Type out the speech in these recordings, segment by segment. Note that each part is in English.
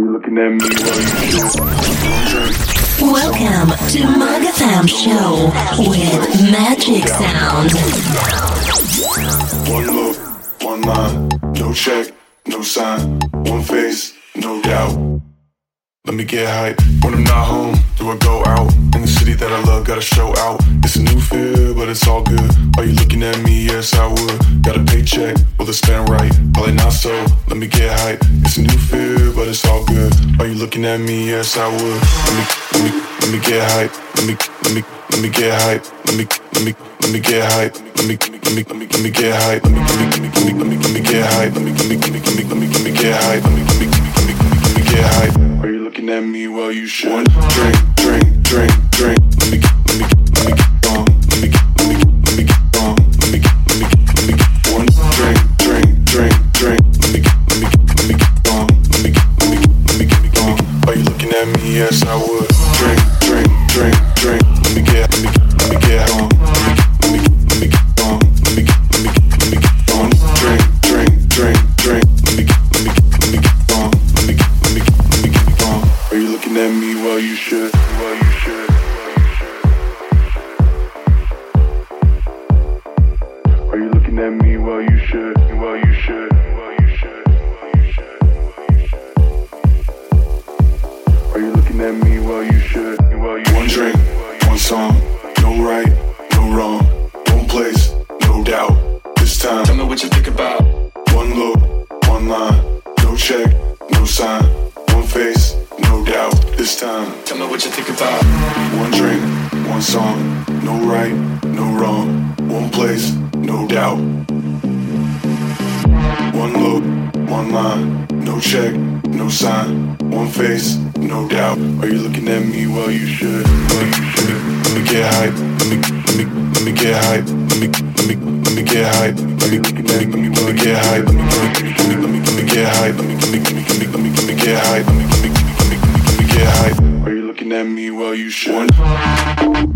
you looking at me Welcome to MAG FM Show with Magic Sound. One look, one line, no check, no sign, one face, no doubt. Let me get hype. When I'm not home, do I go out? In the city that I love, gotta show out. It's a new feel, but it's all good. Are you looking at me? Yes, I would. Got a paycheck, will it stand right? Probably not so. Let me get hype. It's a new feel, but it's all good. Are you looking at me? Yes, I would. Let me, let me, let me get hype. Let me, let me, let me get hype. Let me, let me, let me get hype. Let me, let me, let me, let me get hype. Let me, let me, let me, let me, let me, get hype. Let me, let me, let me, let me, let me, get hype. Let me, let me, let me, let me get hype. Are you looking at me? Well, you should. One drink, drink, drink, drink. Let me, get, let me, get, let me get on. Let me, get, let me, get, let me get on. Let me, get, let me, get, let me get one drink, drink, drink, drink. Let me, get, let me, get, let me get on. Let me, get, let me, get, let me get on. Are you looking at me? Yes, I would. Drink, drink, drink, drink, one song, no right, no wrong, one place, no doubt. This time, tell me what you think about. One look, one line, no check, no sign, one face, no doubt. This time, tell me what you think about. One drink, one song, no right, no wrong, one place, no doubt. One look, one line, no check, no sign, one face, no doubt. Are you looking at me? Well, you should. Let me get hype. Let me, let me, let me get hype. Let me, let me, let me get hype. Let me, let me, let me, get hype. Let me, let me, let me, get hype. Let me, let me, let me, let me, let me, let me get hype. Let me, let me, let me, let me get hype. Are you looking at me? Well, you should. One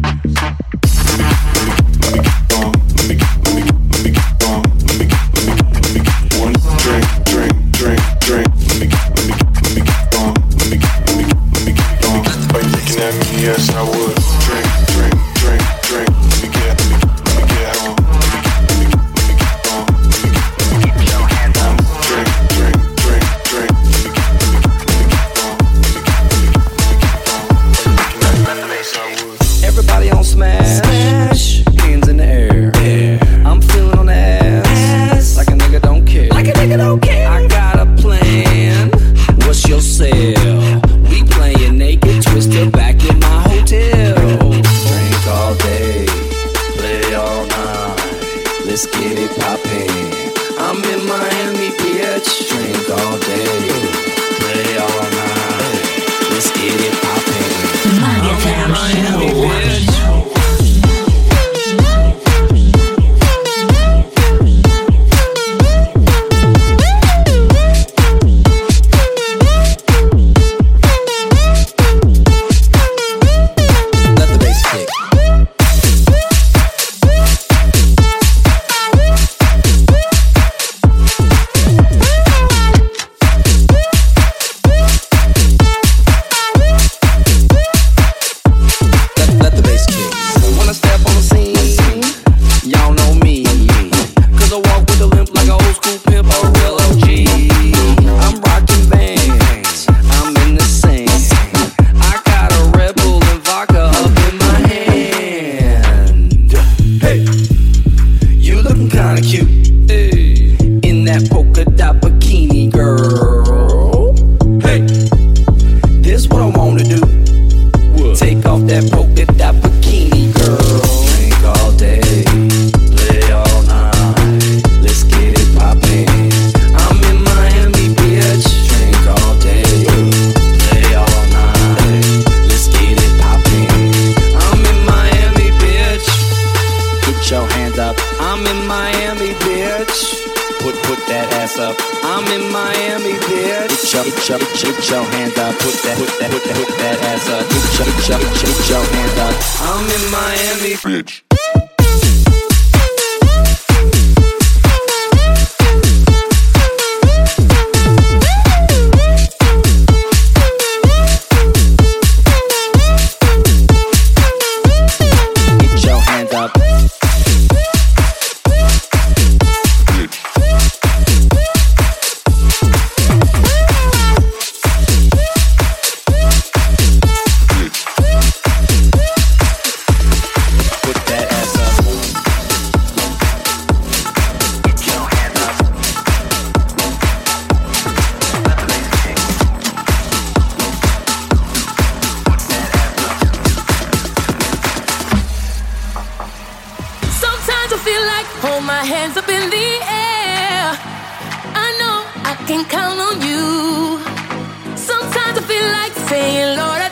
can count on you. Sometimes I feel like saying, Lord,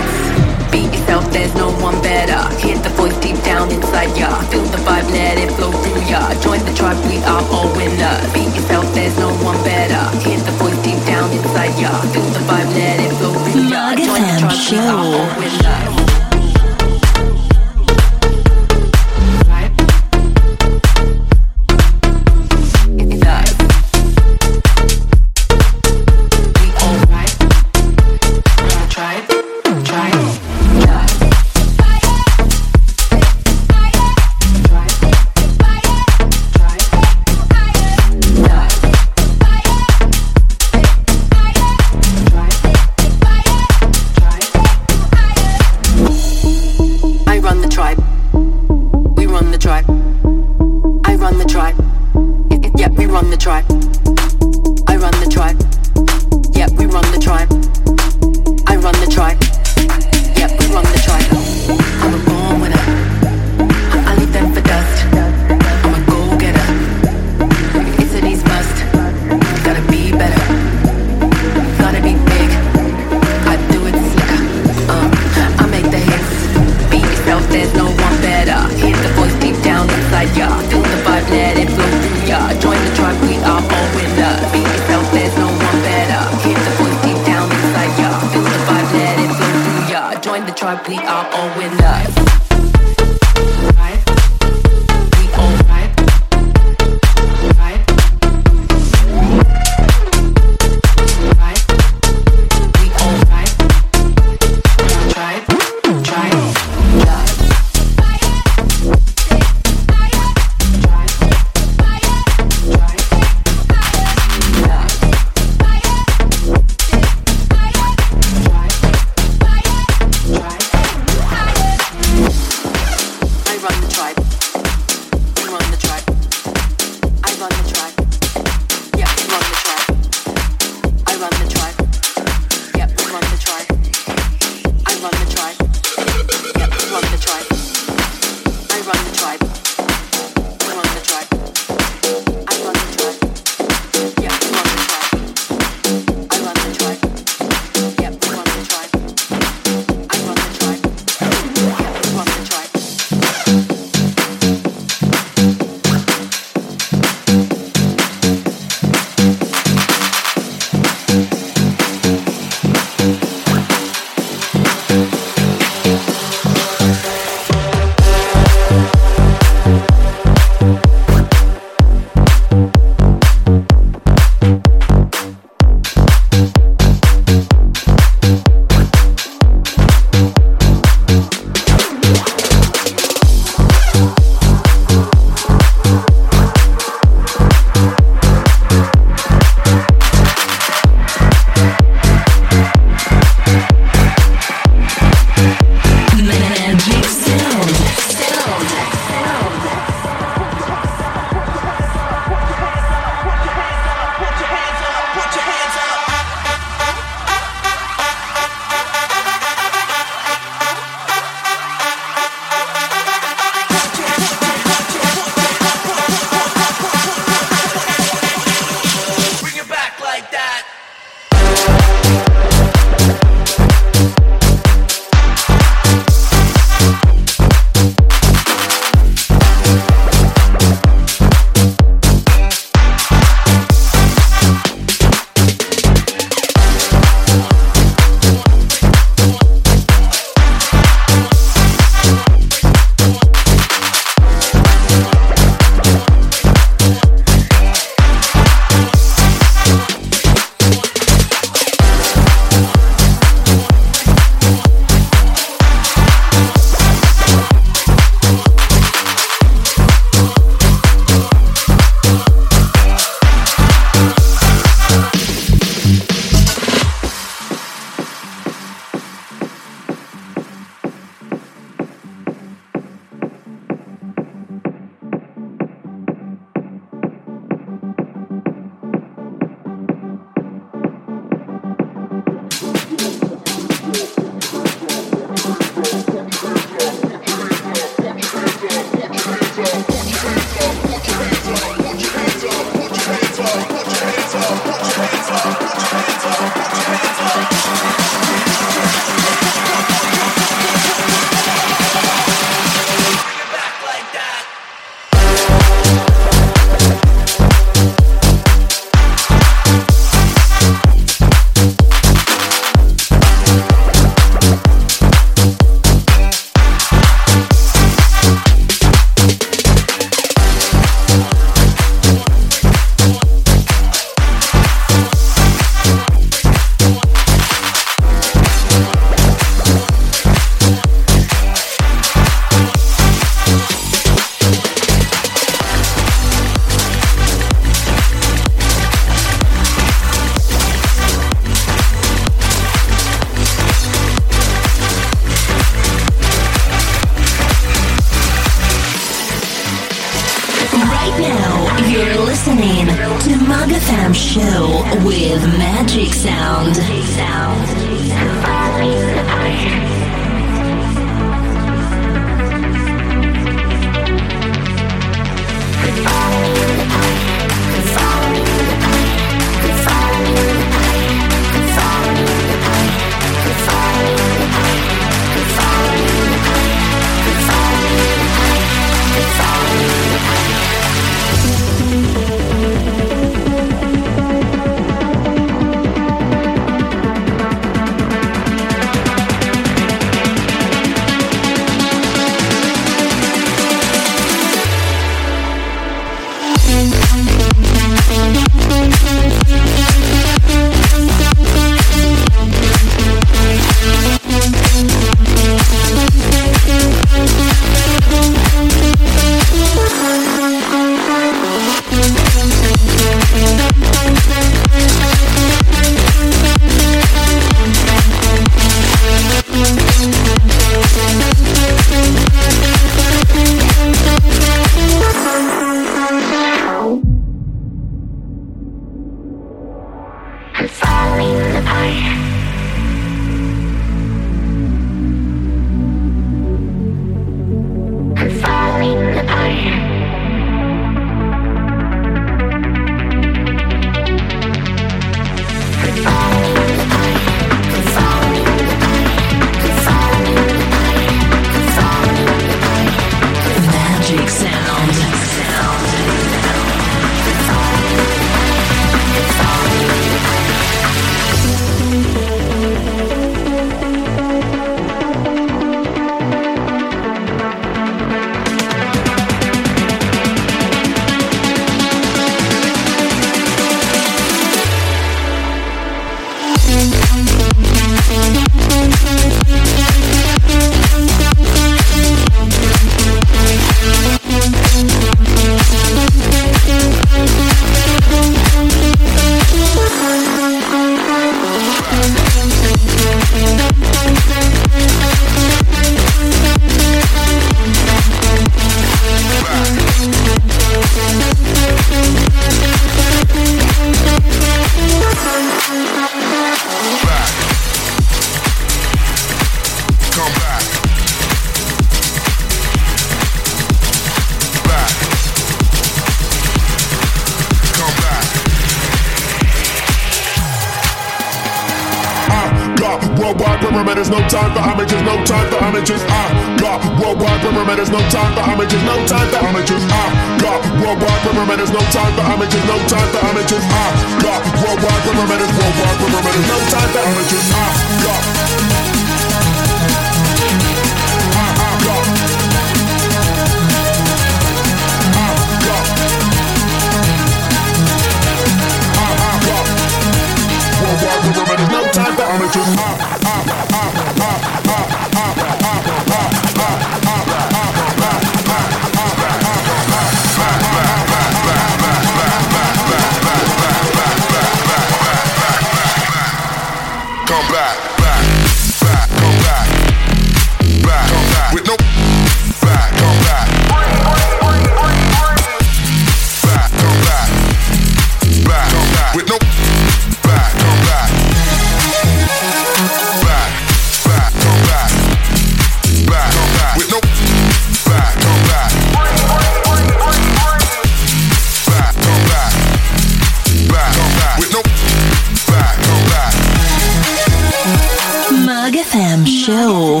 FM show.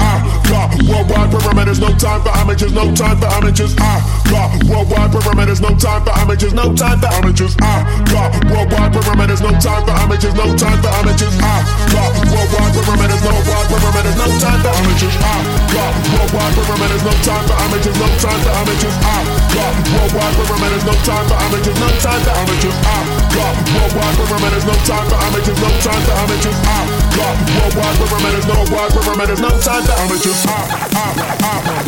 Uh, uh, worldwide perimeters, no time for amateurs, no time for amateurs. I got worldwide perimeters, no time for amateurs, no time for amateurs. I got worldwide perimeters, no time for amateurs, no time for amateurs. I got worldwide perimeters, no wide perimeters, no time for amateurs. I got worldwide perimeters, no time for amateurs, no time for amateurs. I got worldwide perimeters, no time for amateurs, no time for amateurs. I got worldwide perimeters, no time for amateurs, no time for amateurs. I got worldwide perimeters, no wide perimeters, no time for amateurs. I, I, I, I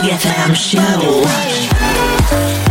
MAG FM Show.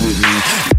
With me.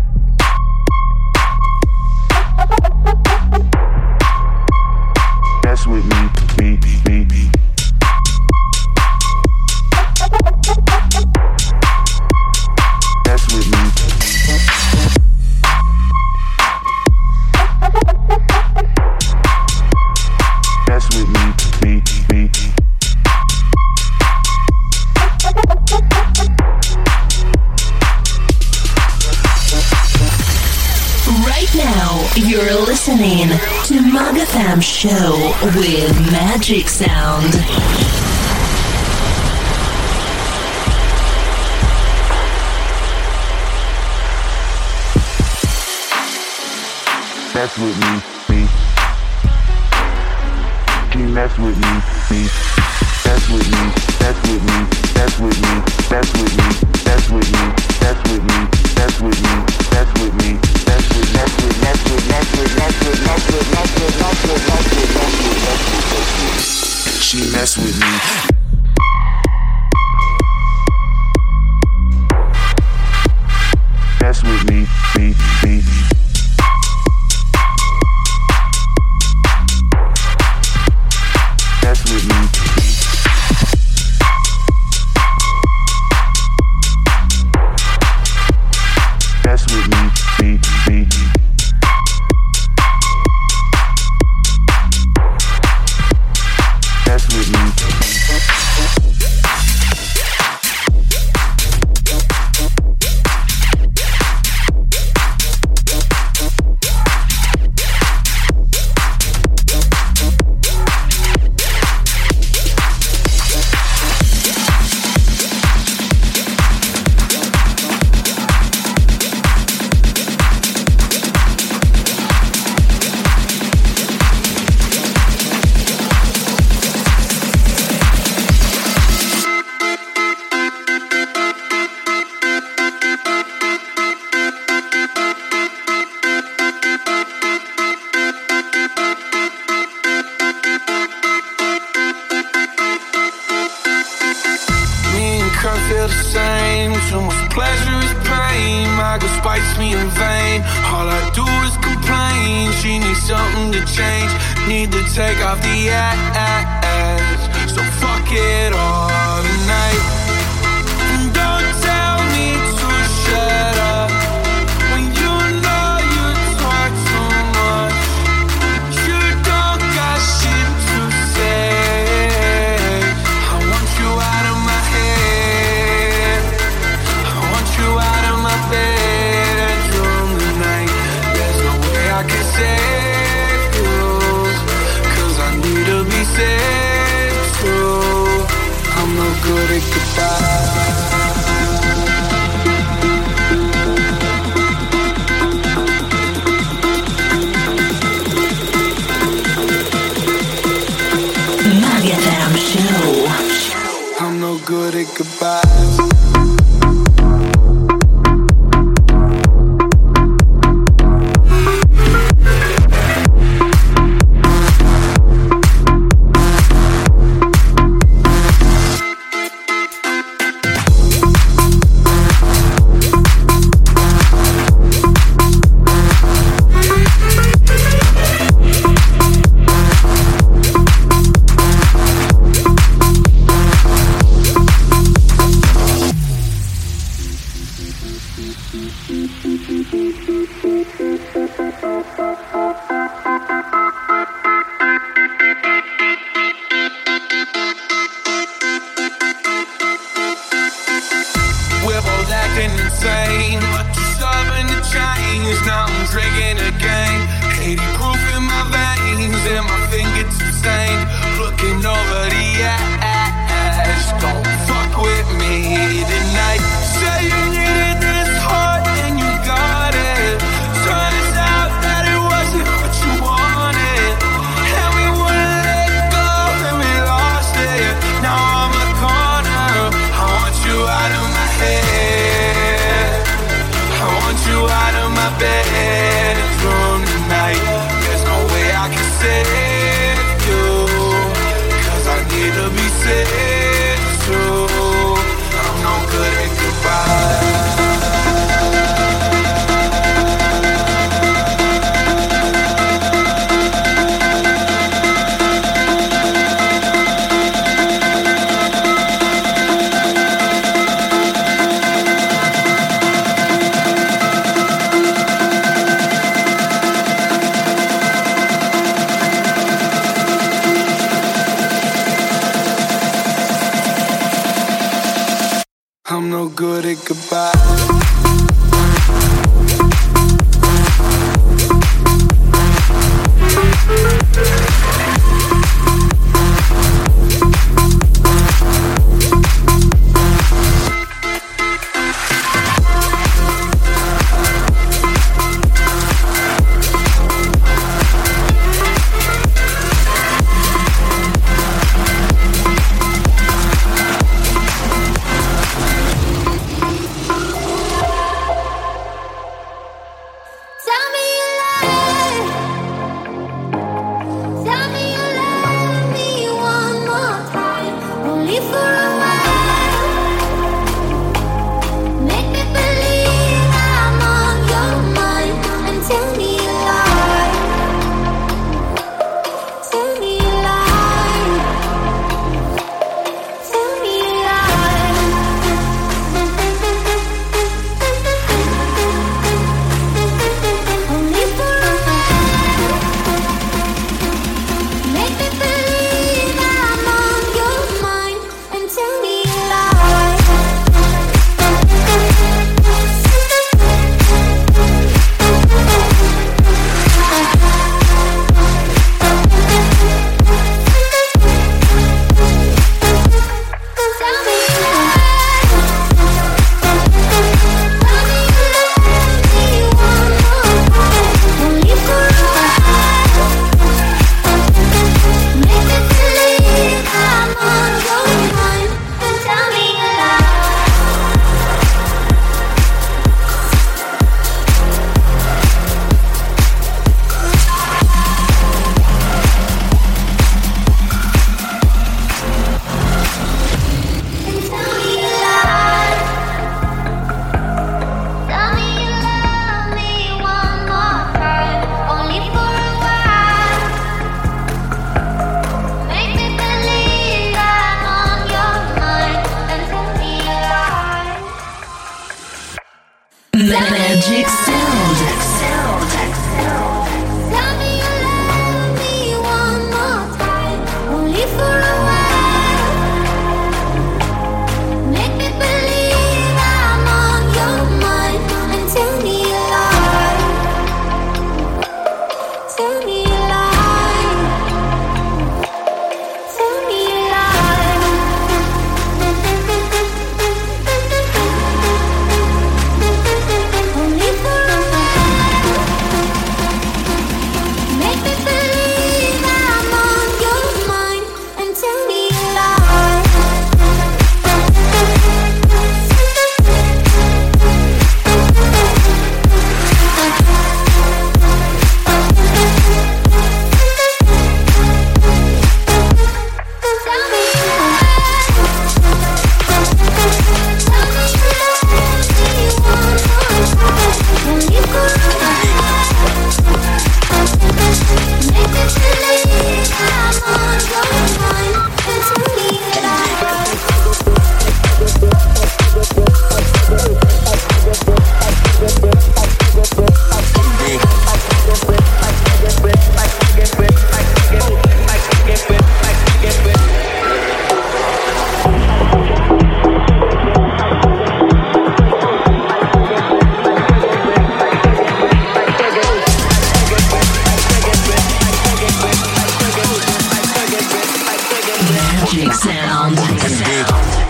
Nah, it's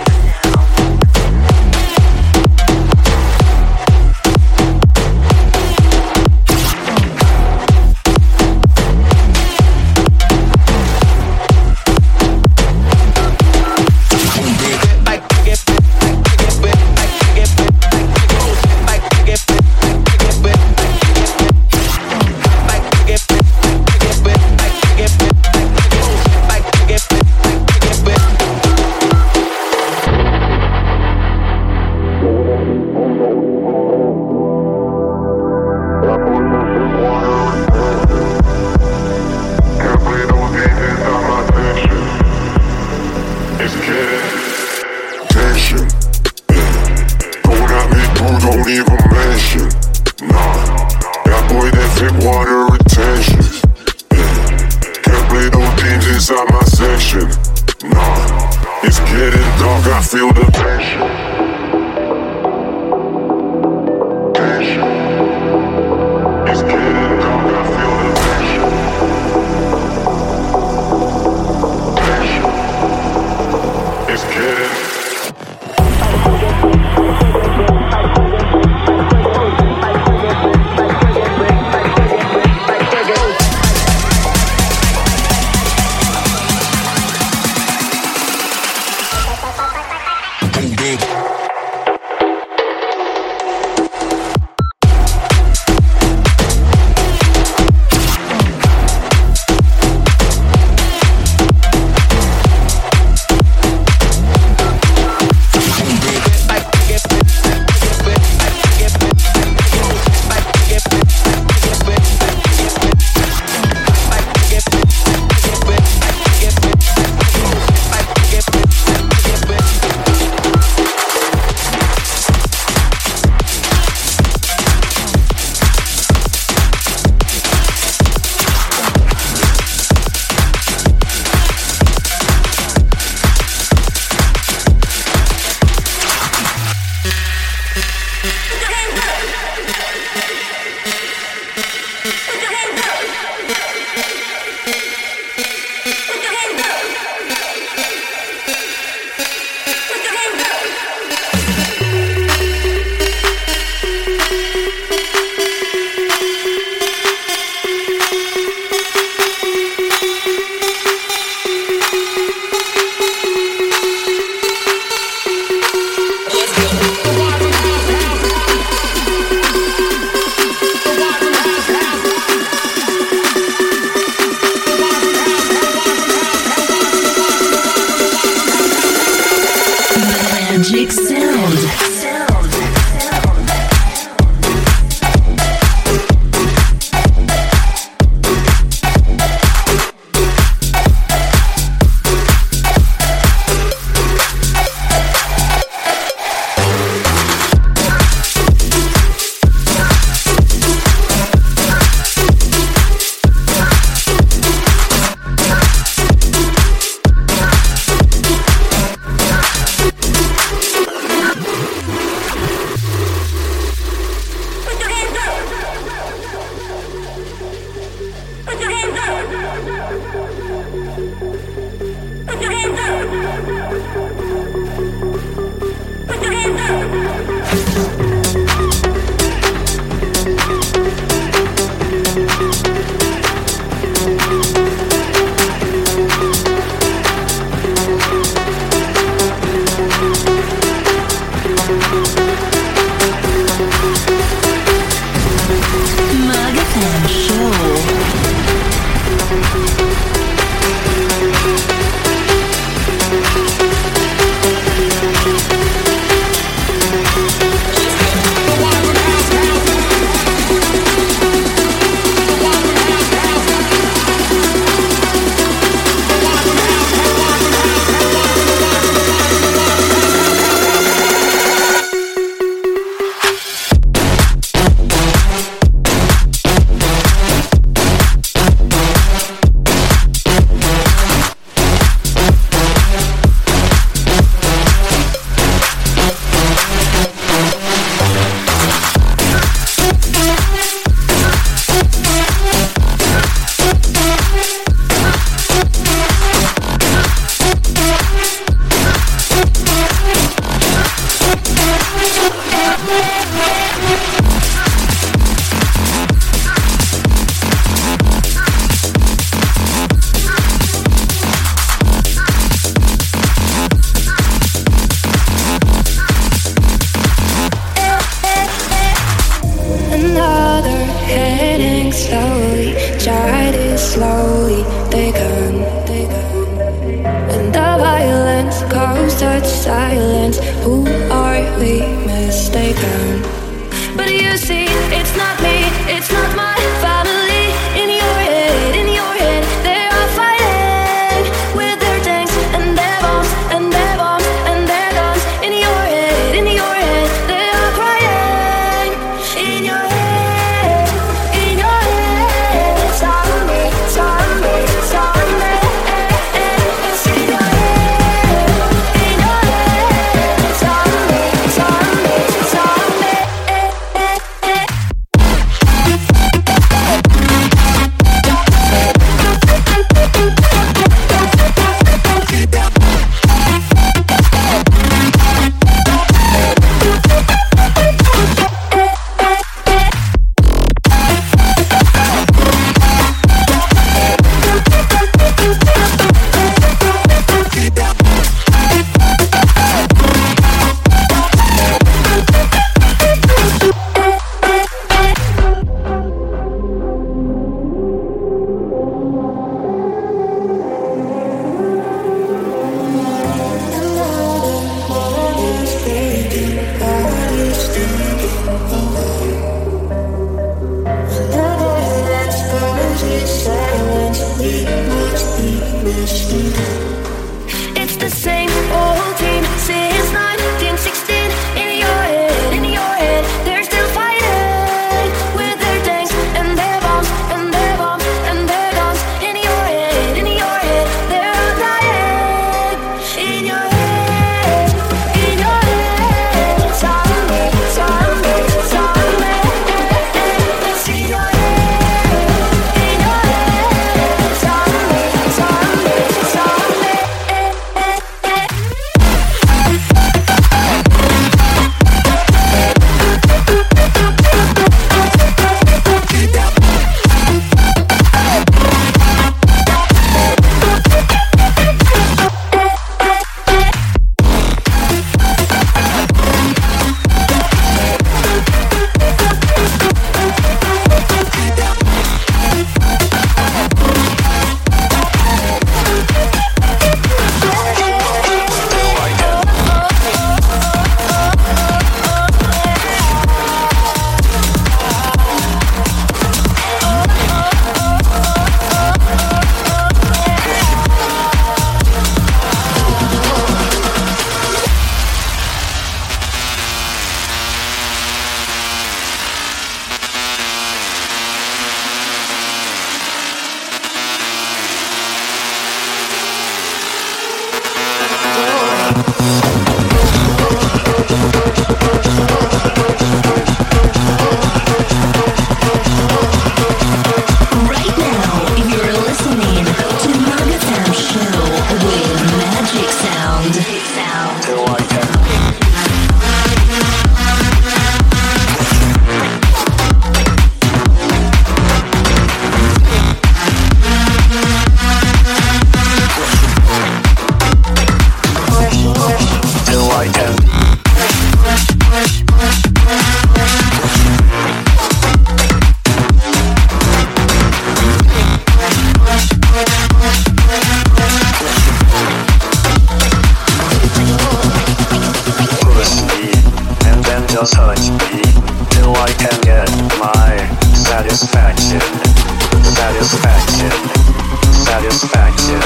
Satisfaction.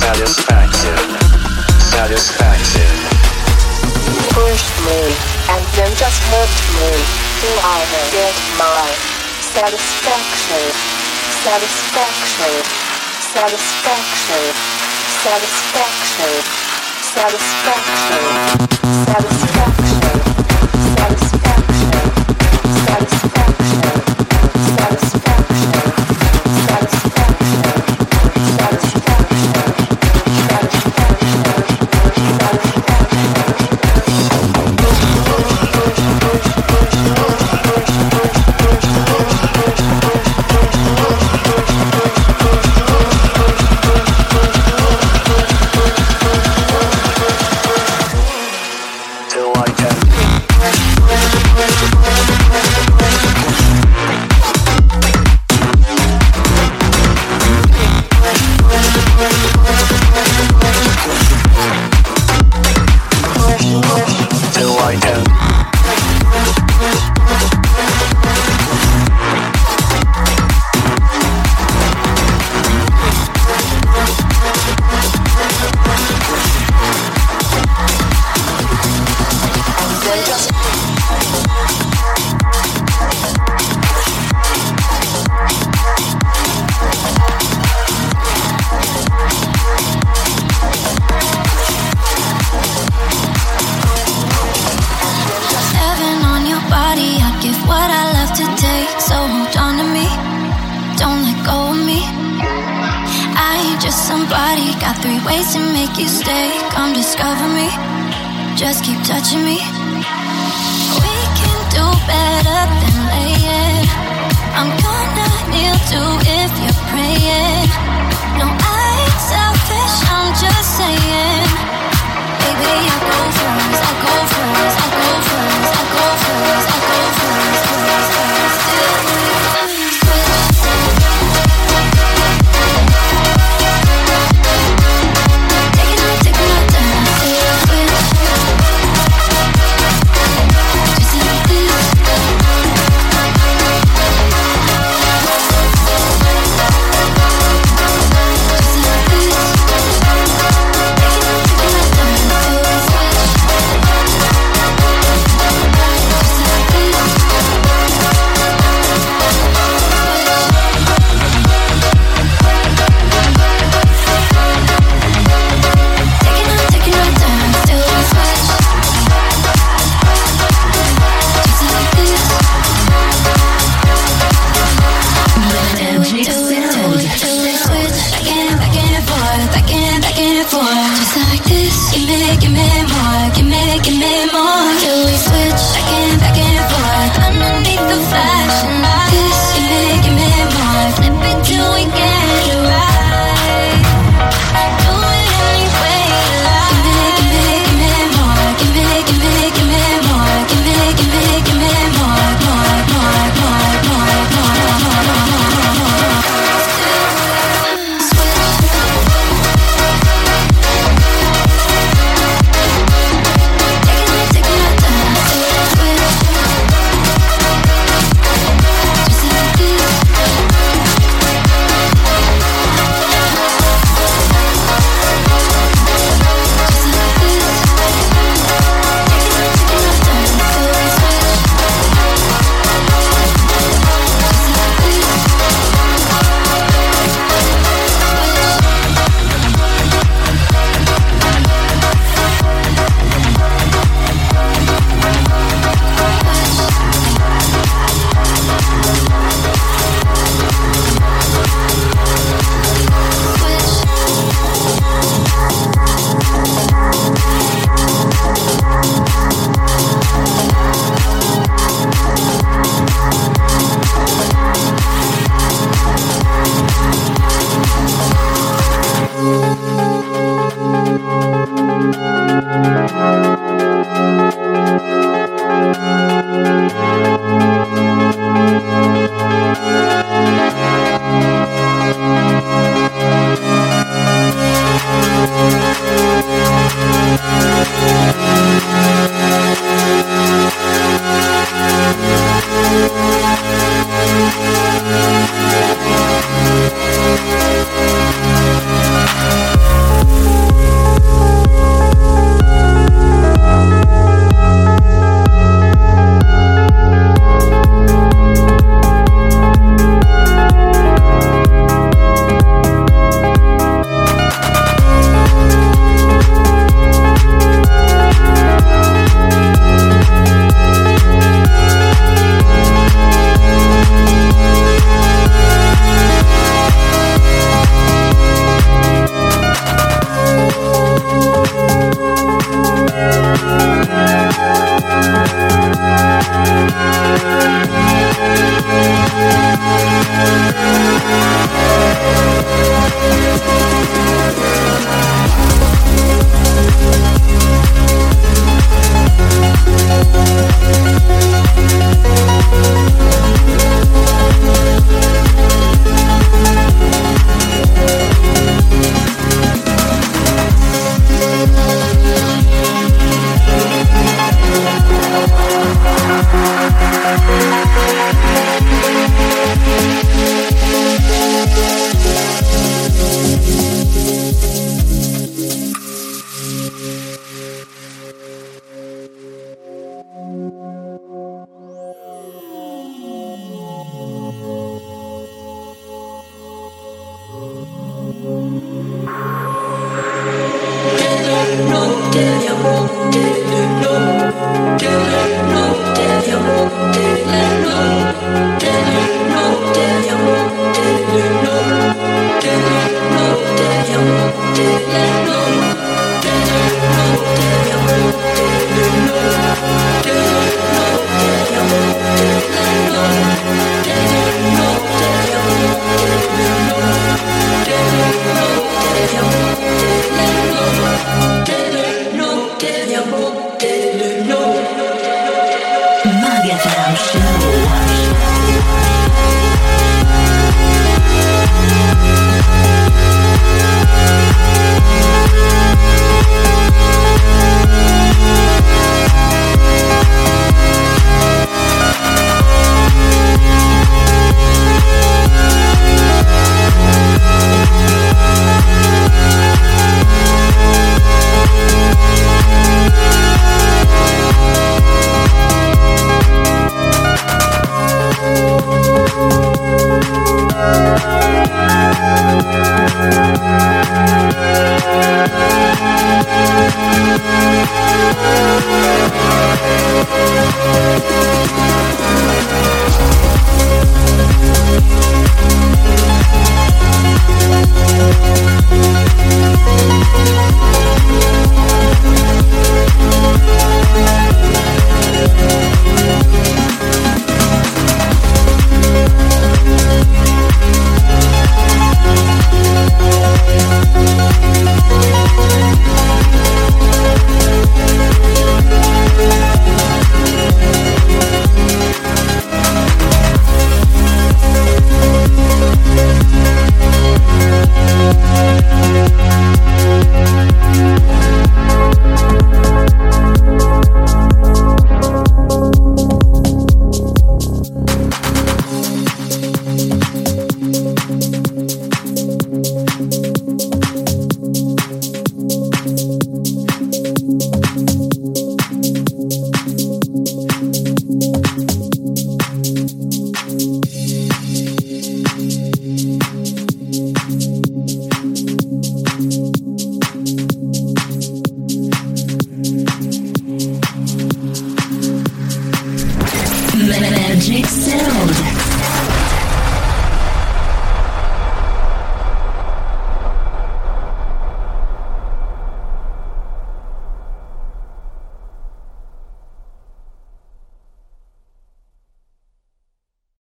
Satisfaction. Satisfaction. You me and then just hurt me. Do I get my? Satisfaction. Satisfaction. Satisfaction. Satisfaction. Satisfaction. satisfaction.